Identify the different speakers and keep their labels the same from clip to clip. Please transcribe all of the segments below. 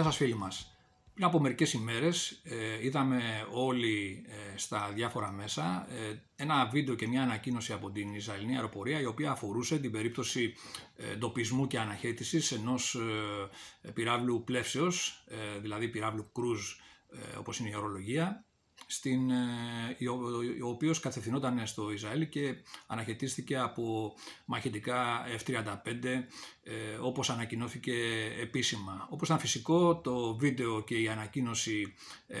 Speaker 1: Γεια σας φίλοι μας. Πριν από μερικές ημέρες ε, είδαμε όλοι ε, στα διάφορα μέσα ε, ένα βίντεο και μια ανακοίνωση από την Ισραηλινή αεροπορία η οποία αφορούσε την περίπτωση εντοπισμού και αναχέτησης ενός πυράβλου πλεύσεως, δηλαδή πυράβλου κρούζ όπως είναι η ορολογία, στην, ε, ο οποίος κατευθυνόταν στο Ισραήλ και αναχαιτίστηκε από μαχητικά F-35 ε, όπως ανακοινώθηκε επίσημα. Όπως ήταν φυσικό το βίντεο και η ανακοίνωση ε,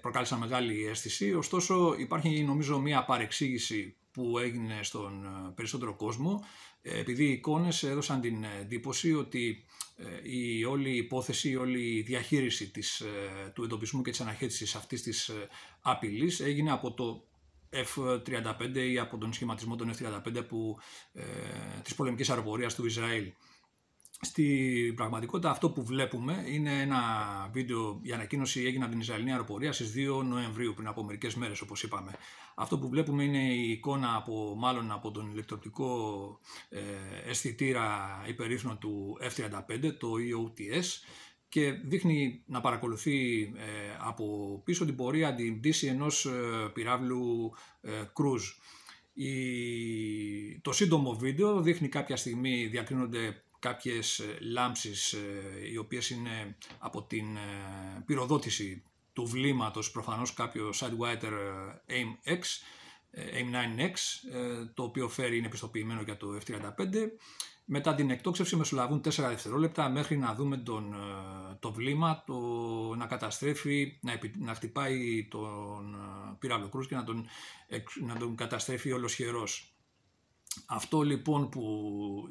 Speaker 1: προκάλεσαν μεγάλη αίσθηση, ωστόσο υπάρχει νομίζω μια παρεξήγηση που έγινε στον περισσότερο κόσμο επειδή οι εικόνες έδωσαν την εντύπωση ότι ε, η όλη υπόθεση, η όλη διαχείριση της, ε, του εντοπισμού και της αναχέτησης αυτής της ε, απειλής έγινε από το F-35 ή από τον σχηματισμό των F-35 που, ε, της πολεμικής αεροπορίας του Ισραήλ. Στη πραγματικότητα αυτό που βλέπουμε είναι ένα βίντεο, η ανακοίνωση έγινε από την Ισραηλινή αεροπορία στις 2 Νοεμβρίου πριν από μερικές μέρες όπως είπαμε. Αυτό που βλέπουμε είναι η εικόνα από, μάλλον από τον ηλεκτροπτικό ε, αισθητήρα υπερήφνο του F-35, το EOTS και δείχνει να παρακολουθεί ε, από πίσω την πορεία την πτήση ενός ε, πυράβλου ε, cruise. Η... Το σύντομο βίντεο δείχνει κάποια στιγμή διακρίνονται κάποιες ε, λάμψεις ε, οι οποίες είναι από την ε, πυροδότηση του βλήματος προφανώς κάποιο Sidewinder AIM-X AIM-9X το οποίο φέρει είναι επιστοποιημένο για το F-35 μετά την εκτόξευση μεσολαβούν 4 δευτερόλεπτα μέχρι να δούμε τον, το βλήμα το, να καταστρέφει, να, να χτυπάει τον πύραυλο κρούς και να τον, να τον καταστρέφει ολοσχερός. Αυτό λοιπόν που,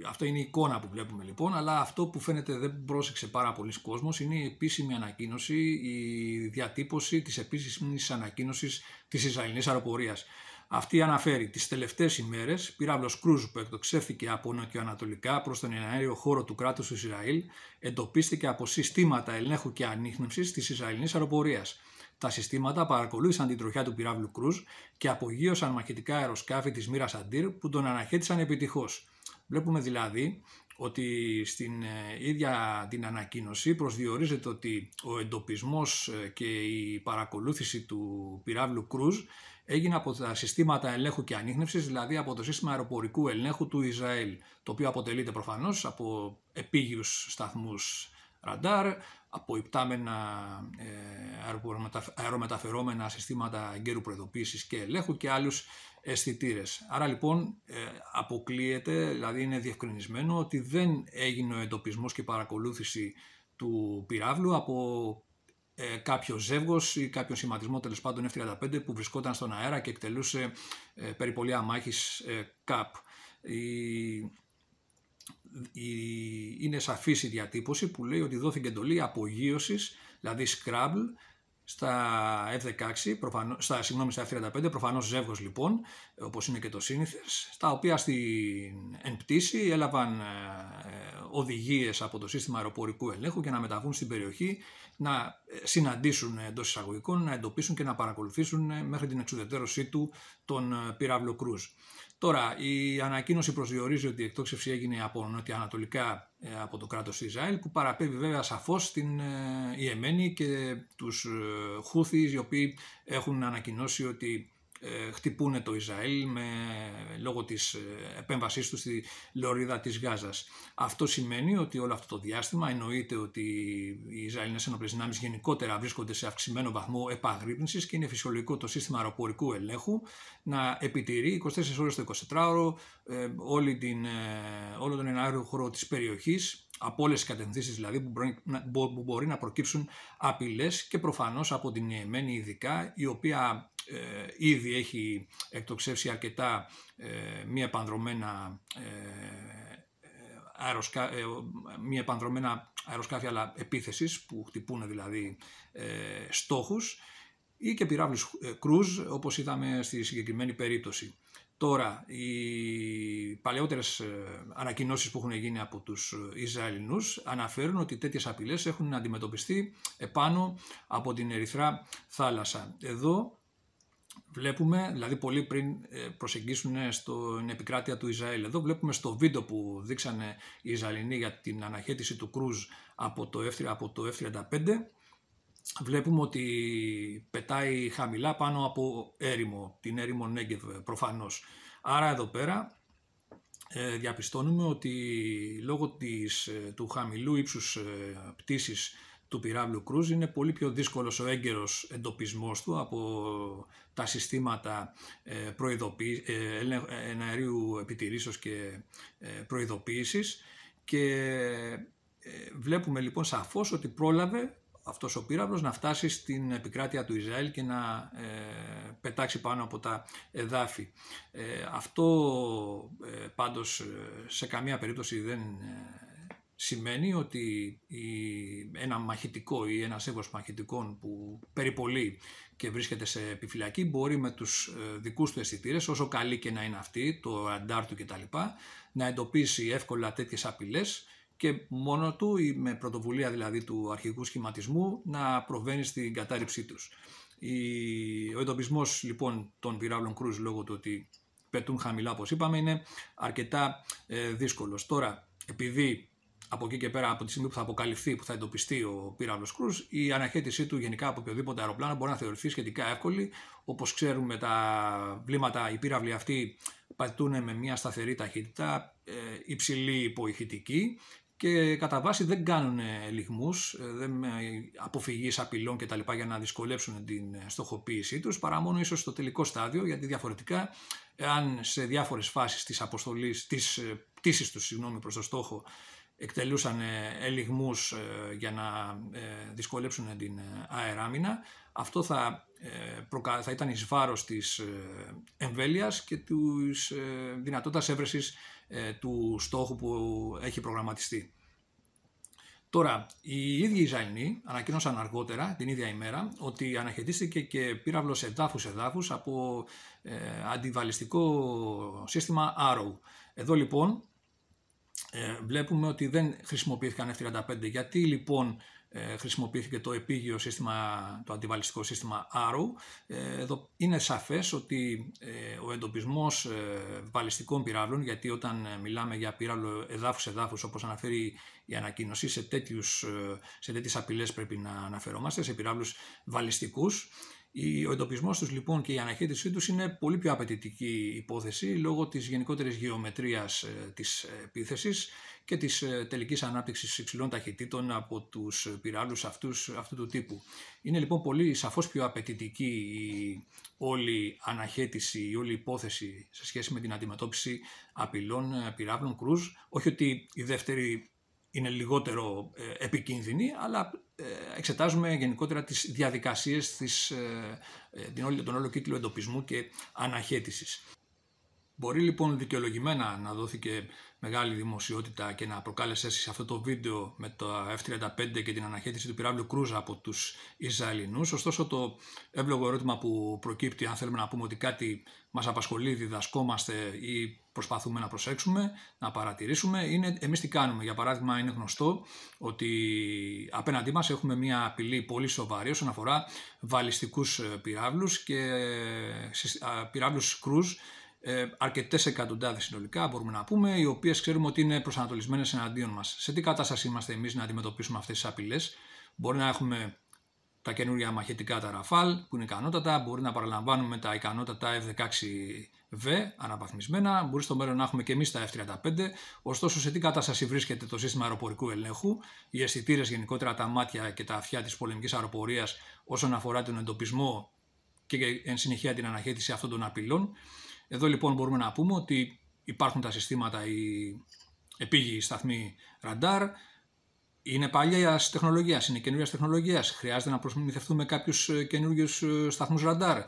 Speaker 1: αυτό είναι η εικόνα που βλέπουμε λοιπόν, αλλά αυτό που φαίνεται δεν πρόσεξε πάρα πολλοί κόσμος είναι η επίσημη ανακοίνωση, η διατύπωση της επίσημης ανακοίνωσης της Ισραηλινής αεροπορίας. Αυτή αναφέρει τις τελευταίες ημέρες πυράβλος Κρούζ που εκτοξεύθηκε από νοτιοανατολικά προς τον εναέριο χώρο του κράτους του Ισραήλ εντοπίστηκε από συστήματα ελέγχου και ανείχνευσης της Ισραηλινής αεροπορίας. Τα συστήματα παρακολούθησαν την τροχιά του πυράβλου Κρούζ και απογείωσαν μαχητικά αεροσκάφη της μοίρας Αντίρ που τον αναχέτησαν επιτυχώς. Βλέπουμε δηλαδή ότι στην ε, ίδια την ανακοίνωση προσδιορίζεται ότι ο εντοπισμός ε, και η παρακολούθηση του πυράβλου Κρούζ έγινε από τα συστήματα ελέγχου και ανείχνευσης, δηλαδή από το σύστημα αεροπορικού ελέγχου του Ισραήλ, το οποίο αποτελείται προφανώς από επίγειους σταθμούς ραντάρ, από υπτάμενα ε, αερομεταφερόμενα συστήματα εγκαίρου προειδοποίησης και ελέγχου και άλλους αισθητήρες. Άρα λοιπόν ε, αποκλείεται, δηλαδή είναι διευκρινισμένο ότι δεν έγινε ο εντοπισμός και παρακολούθηση του πυράβλου από ε, κάποιο ζεύγος ή κάποιο σχηματισμό τέλος πάντων F-35 που βρισκόταν στον αέρα και εκτελούσε ε, περιπολία μάχης ε, ΚΑΠ. Η είναι σαφής η διατύπωση που λέει ότι δόθηκε εντολή απογείωσης, δηλαδή Scrabble, στα F-16, προφανώς, στα, συγγνώμη, στα F-35, προφανώς ζεύγος λοιπόν, όπως είναι και το σύνηθες, στα οποία στην εν πτήση έλαβαν ε, οδηγίες από το σύστημα αεροπορικού ελέγχου για να μεταβούν στην περιοχή, να ε, συναντήσουν εντός εισαγωγικών, να εντοπίσουν και να παρακολουθήσουν ε, μέχρι την εξουδετερώσή του τον ε, πύραυλο Κρούζ. Τώρα, η ανακοίνωση προσδιορίζει ότι η εκτόξευση έγινε από νοτιοανατολικά ε, από το κράτος Ισραήλ που παραπέμπει βέβαια σαφώς στην ε, Ιεμένη και τους ε, Χούθης οι οποίοι έχουν ανακοινώσει ότι ε, χτυπούν το Ισραήλ με, λόγω της ε, επέμβασής τους στη λωρίδα της Γάζας. Αυτό σημαίνει ότι όλο αυτό το διάστημα εννοείται ότι οι Ισραηλινές ενόπλες δυνάμεις γενικότερα βρίσκονται σε αυξημένο βαθμό επαγρύπνησης και είναι φυσιολογικό το σύστημα αεροπορικού ελέγχου να επιτηρεί 24 ώρες το 24ωρο ε, όλη την, όλο τον ενάριο χώρο της περιοχής από όλες τις κατευθύνσεις δηλαδή που μπορεί, που μπορεί να προκύψουν απειλές και προφανώς από την Ιεμένη ειδικά, η οποία ε, ήδη έχει εκτοξεύσει αρκετά ε, μη επανδρομένα ε, αεροσκα... Ε, μη επανδρομένα αεροσκάφια επίθεσης που χτυπούν δηλαδή ε, στόχους ή και πυράβλους κρούζ όπως είδαμε στη συγκεκριμένη περίπτωση. Τώρα, οι παλαιότερες ανακοινώσεις που έχουν γίνει από τους Ισραηλινούς αναφέρουν ότι τέτοιες απειλές έχουν αντιμετωπιστεί επάνω από την Ερυθρά θάλασσα. Εδώ βλέπουμε, δηλαδή πολύ πριν ε, προσεγγίσουν στην επικράτεια του Ισραήλ. Εδώ βλέπουμε στο βίντεο που δείξανε οι Ισραηλινοί για την αναχέτηση του Κρούζ από το, F, από το F-35, βλέπουμε ότι πετάει χαμηλά πάνω από έρημο, την έρημο Νέγκεβ προφανώς. Άρα εδώ πέρα ε, διαπιστώνουμε ότι λόγω της, ε, του χαμηλού ύψους ε, πτήσης του πυράβλου Κρούζ είναι πολύ πιο δύσκολος ο έγκαιρος εντοπισμός του από τα συστήματα προειδοποίησης, εναερίου επιτηρήσεως και προειδοποίησης και βλέπουμε λοιπόν σαφώς ότι πρόλαβε αυτός ο πύραυλος να φτάσει στην επικράτεια του Ισραήλ και να ε, πετάξει πάνω από τα εδάφη. Ε, αυτό ε, πάντως σε καμία περίπτωση δεν σημαίνει ότι η, ένα μαχητικό ή ένας έβρος μαχητικών που περιπολεί και βρίσκεται σε επιφυλακή μπορεί με τους δικούς του αισθητήρες, όσο καλή και να είναι αυτή, το ραντάρ του κτλ, να εντοπίσει εύκολα τέτοιες απειλές και μόνο του ή με πρωτοβουλία δηλαδή του αρχικού σχηματισμού να προβαίνει στην κατάρριψή τους. Ο εντοπισμός λοιπόν των πυράβλων κρούζ λόγω του ότι πετούν χαμηλά όπως είπαμε είναι αρκετά ε, δύσκολος. Τώρα επειδή από εκεί και πέρα από τη στιγμή που θα αποκαλυφθεί, που θα εντοπιστεί ο πύραυλος Κρούζ, η αναχέτησή του γενικά από οποιοδήποτε αεροπλάνο μπορεί να θεωρηθεί σχετικά εύκολη. Όπως ξέρουμε, τα βλήματα, οι πύραυλοι αυτοί πατούν με μια σταθερή ταχύτητα, ε, υψηλή υποηχητική και κατά βάση δεν κάνουν λιγμούς, ε, δεν αποφυγής απειλών και τα λοιπά για να δυσκολέψουν την ε, στοχοποίησή τους, παρά μόνο ίσως στο τελικό στάδιο, γιατί διαφορετικά, αν σε διάφορες φάσεις της αποστολής, της ε, πτήσης τους, συγγνώμη, προς το στόχο, εκτελούσαν ελιγμούς για να δυσκολέψουν την αεράμινα, αυτό θα, θα ήταν εις βάρος της εμβέλειας και της δυνατότητας έβρεσης ε, του στόχου που έχει προγραμματιστεί. Τώρα, οι ίδιοι Ισραηλοί ανακοίνωσαν αργότερα, την ίδια ημέρα, ότι αναχαιτίστηκε και πύραυλος εδάφους-εδάφους από ε, αντιβαλιστικό σύστημα Arrow. Εδώ λοιπόν ε, βλέπουμε ότι δεν χρησιμοποιήθηκαν F-35. Γιατί λοιπόν ε, χρησιμοποιήθηκε το επίγειο σύστημα, το αντιβαλιστικό σύστημα Arrow. Ε, εδώ είναι σαφές ότι ε, ο εντοπισμός βαλιστικών πυράβλων, γιατί όταν μιλάμε για πύραυλο εδάφους-εδάφους, όπως αναφέρει η ανακοίνωση, σε, τέτοιους, σε τέτοιες απειλές πρέπει να αναφερόμαστε, σε πυράβλους βαλιστικούς. Ο εντοπισμός τους λοιπόν και η αναχέτησή τους είναι πολύ πιο απαιτητική υπόθεση λόγω της γενικότερης γεωμετρίας της επίθεσης και της ε, τελικής ανάπτυξης υψηλών ταχυτήτων από τους πυράλους αυτούς, αυτού του τύπου. Είναι λοιπόν πολύ σαφώς πιο απαιτητική η όλη αναχέτηση, η όλη υπόθεση σε σχέση με την αντιμετώπιση απειλών ε, πυράβλων κρούζ. Όχι ότι η δεύτερη είναι λιγότερο ε, επικίνδυνη, αλλά εξετάζουμε γενικότερα τις διαδικασίες, της, τον όλο κύκλο εντοπισμού και αναχέτησης. Μπορεί λοιπόν δικαιολογημένα να δόθηκε μεγάλη δημοσιότητα και να προκάλεσε σε αυτό το βίντεο με το F-35 και την αναχέτηση του πυράβλου Κρούζα από τους Ισραηλινούς. Ωστόσο το εύλογο ερώτημα που προκύπτει αν θέλουμε να πούμε ότι κάτι μας απασχολεί, διδασκόμαστε ή προσπαθούμε να προσέξουμε, να παρατηρήσουμε, είναι εμείς τι κάνουμε. Για παράδειγμα είναι γνωστό ότι απέναντί μας έχουμε μια απειλή πολύ σοβαρή όσον αφορά βαλιστικούς πυράβλους και πυράβλους Κρούζ ε, αρκετές εκατοντάδες συνολικά, μπορούμε να πούμε, οι οποίες ξέρουμε ότι είναι προσανατολισμένες εναντίον μας. Σε τι κατάσταση είμαστε εμείς να αντιμετωπίσουμε αυτές τις απειλές, Μπορεί να έχουμε τα καινούργια μαχητικά τα Ραφάλ που είναι ικανότατα, μπορεί να παραλαμβάνουμε τα ικανότατα F-16V αναβαθμισμένα, μπορεί στο μέλλον να έχουμε και εμείς τα F-35. Ωστόσο, σε τι κατάσταση βρίσκεται το σύστημα αεροπορικού ελέγχου, οι αισθητήρες γενικότερα τα μάτια και τα αυτιά της πολεμικής αεροπορίας όσον αφορά τον εντοπισμό και εν συνεχεία την αναχέτηση αυτών των απειλών. Εδώ λοιπόν μπορούμε να πούμε ότι υπάρχουν τα συστήματα, οι επίγειοι σταθμοί ραντάρ, είναι παλιά τεχνολογίας, είναι καινούργια τεχνολογίας. Χρειάζεται να προσμηθευτούμε κάποιους ε, καινούριου ε, σταθμούς ραντάρ.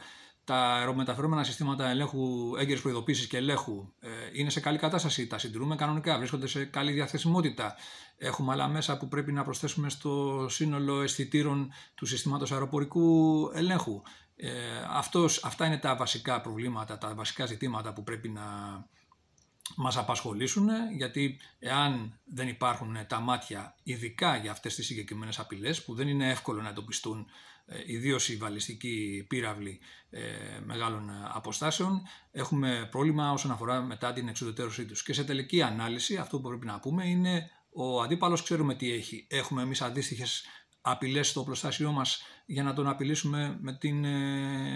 Speaker 1: Τα αερομεταφερόμενα συστήματα ελέγχου, έγκαιρης προειδοποίησης και ελέγχου ε, είναι σε καλή κατάσταση. Τα συντηρούμε κανονικά, βρίσκονται σε καλή διαθεσιμότητα. Έχουμε άλλα μέσα που πρέπει να προσθέσουμε στο σύνολο αισθητήρων του συστήματος αεροπορικού ελέγχου. Ε, αυτός, αυτά είναι τα βασικά προβλήματα, τα βασικά ζητήματα που πρέπει να μας απασχολήσουν γιατί εάν δεν υπάρχουν τα μάτια ειδικά για αυτές τις συγκεκριμένες απειλές που δεν είναι εύκολο να εντοπιστούν ιδίως η βαλιστική πύραυλη μεγάλων αποστάσεων, έχουμε πρόβλημα όσον αφορά μετά την εξουδετερώσή τους. Και σε τελική ανάλυση αυτό που πρέπει να πούμε είναι ο αντίπαλος ξέρουμε τι έχει. Έχουμε εμείς αντίστοιχες απειλές στο οπλοστάσιό μας για να τον απειλήσουμε με, την,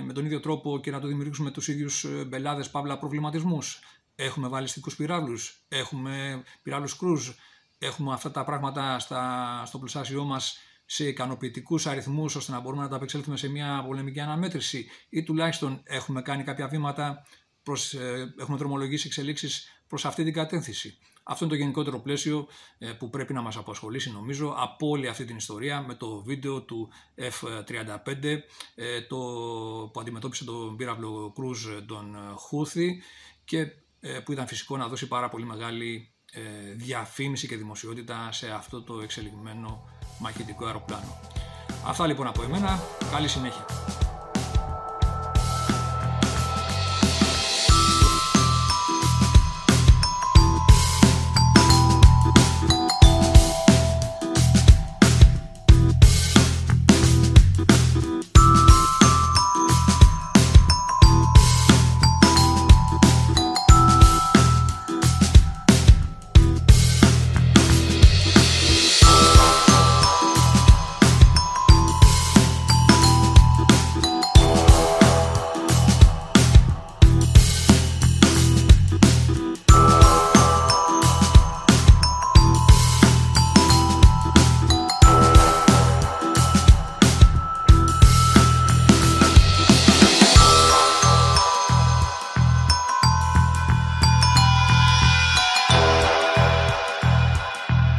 Speaker 1: με τον ίδιο τρόπο και να το δημιουργήσουμε τους ίδιους μπελάδες παύλα προβληματισμούς. Έχουμε βαλιστικούς πυράβλους, έχουμε πυράβλους κρούζ, έχουμε αυτά τα πράγματα στα, στο πλουσάσιό μας σε ικανοποιητικούς αριθμούς ώστε να μπορούμε να τα απεξέλθουμε σε μια πολεμική αναμέτρηση ή τουλάχιστον έχουμε κάνει κάποια βήματα, προς, ε, έχουμε δρομολογήσει εξελίξεις προς αυτή την κατεύθυνση. Αυτό είναι το γενικότερο πλαίσιο ε, που πρέπει να μας απασχολήσει νομίζω από όλη αυτή την ιστορία με το βίντεο του F-35 ε, το, που αντιμετώπισε τον πύραυλο Κρούζ τον Χούθη και που ήταν φυσικό να δώσει πάρα πολύ μεγάλη ε, διαφήμιση και δημοσιότητα σε αυτό το εξελιγμένο μαχητικό αεροπλάνο. Αυτά λοιπόν από εμένα. Καλή συνέχεια.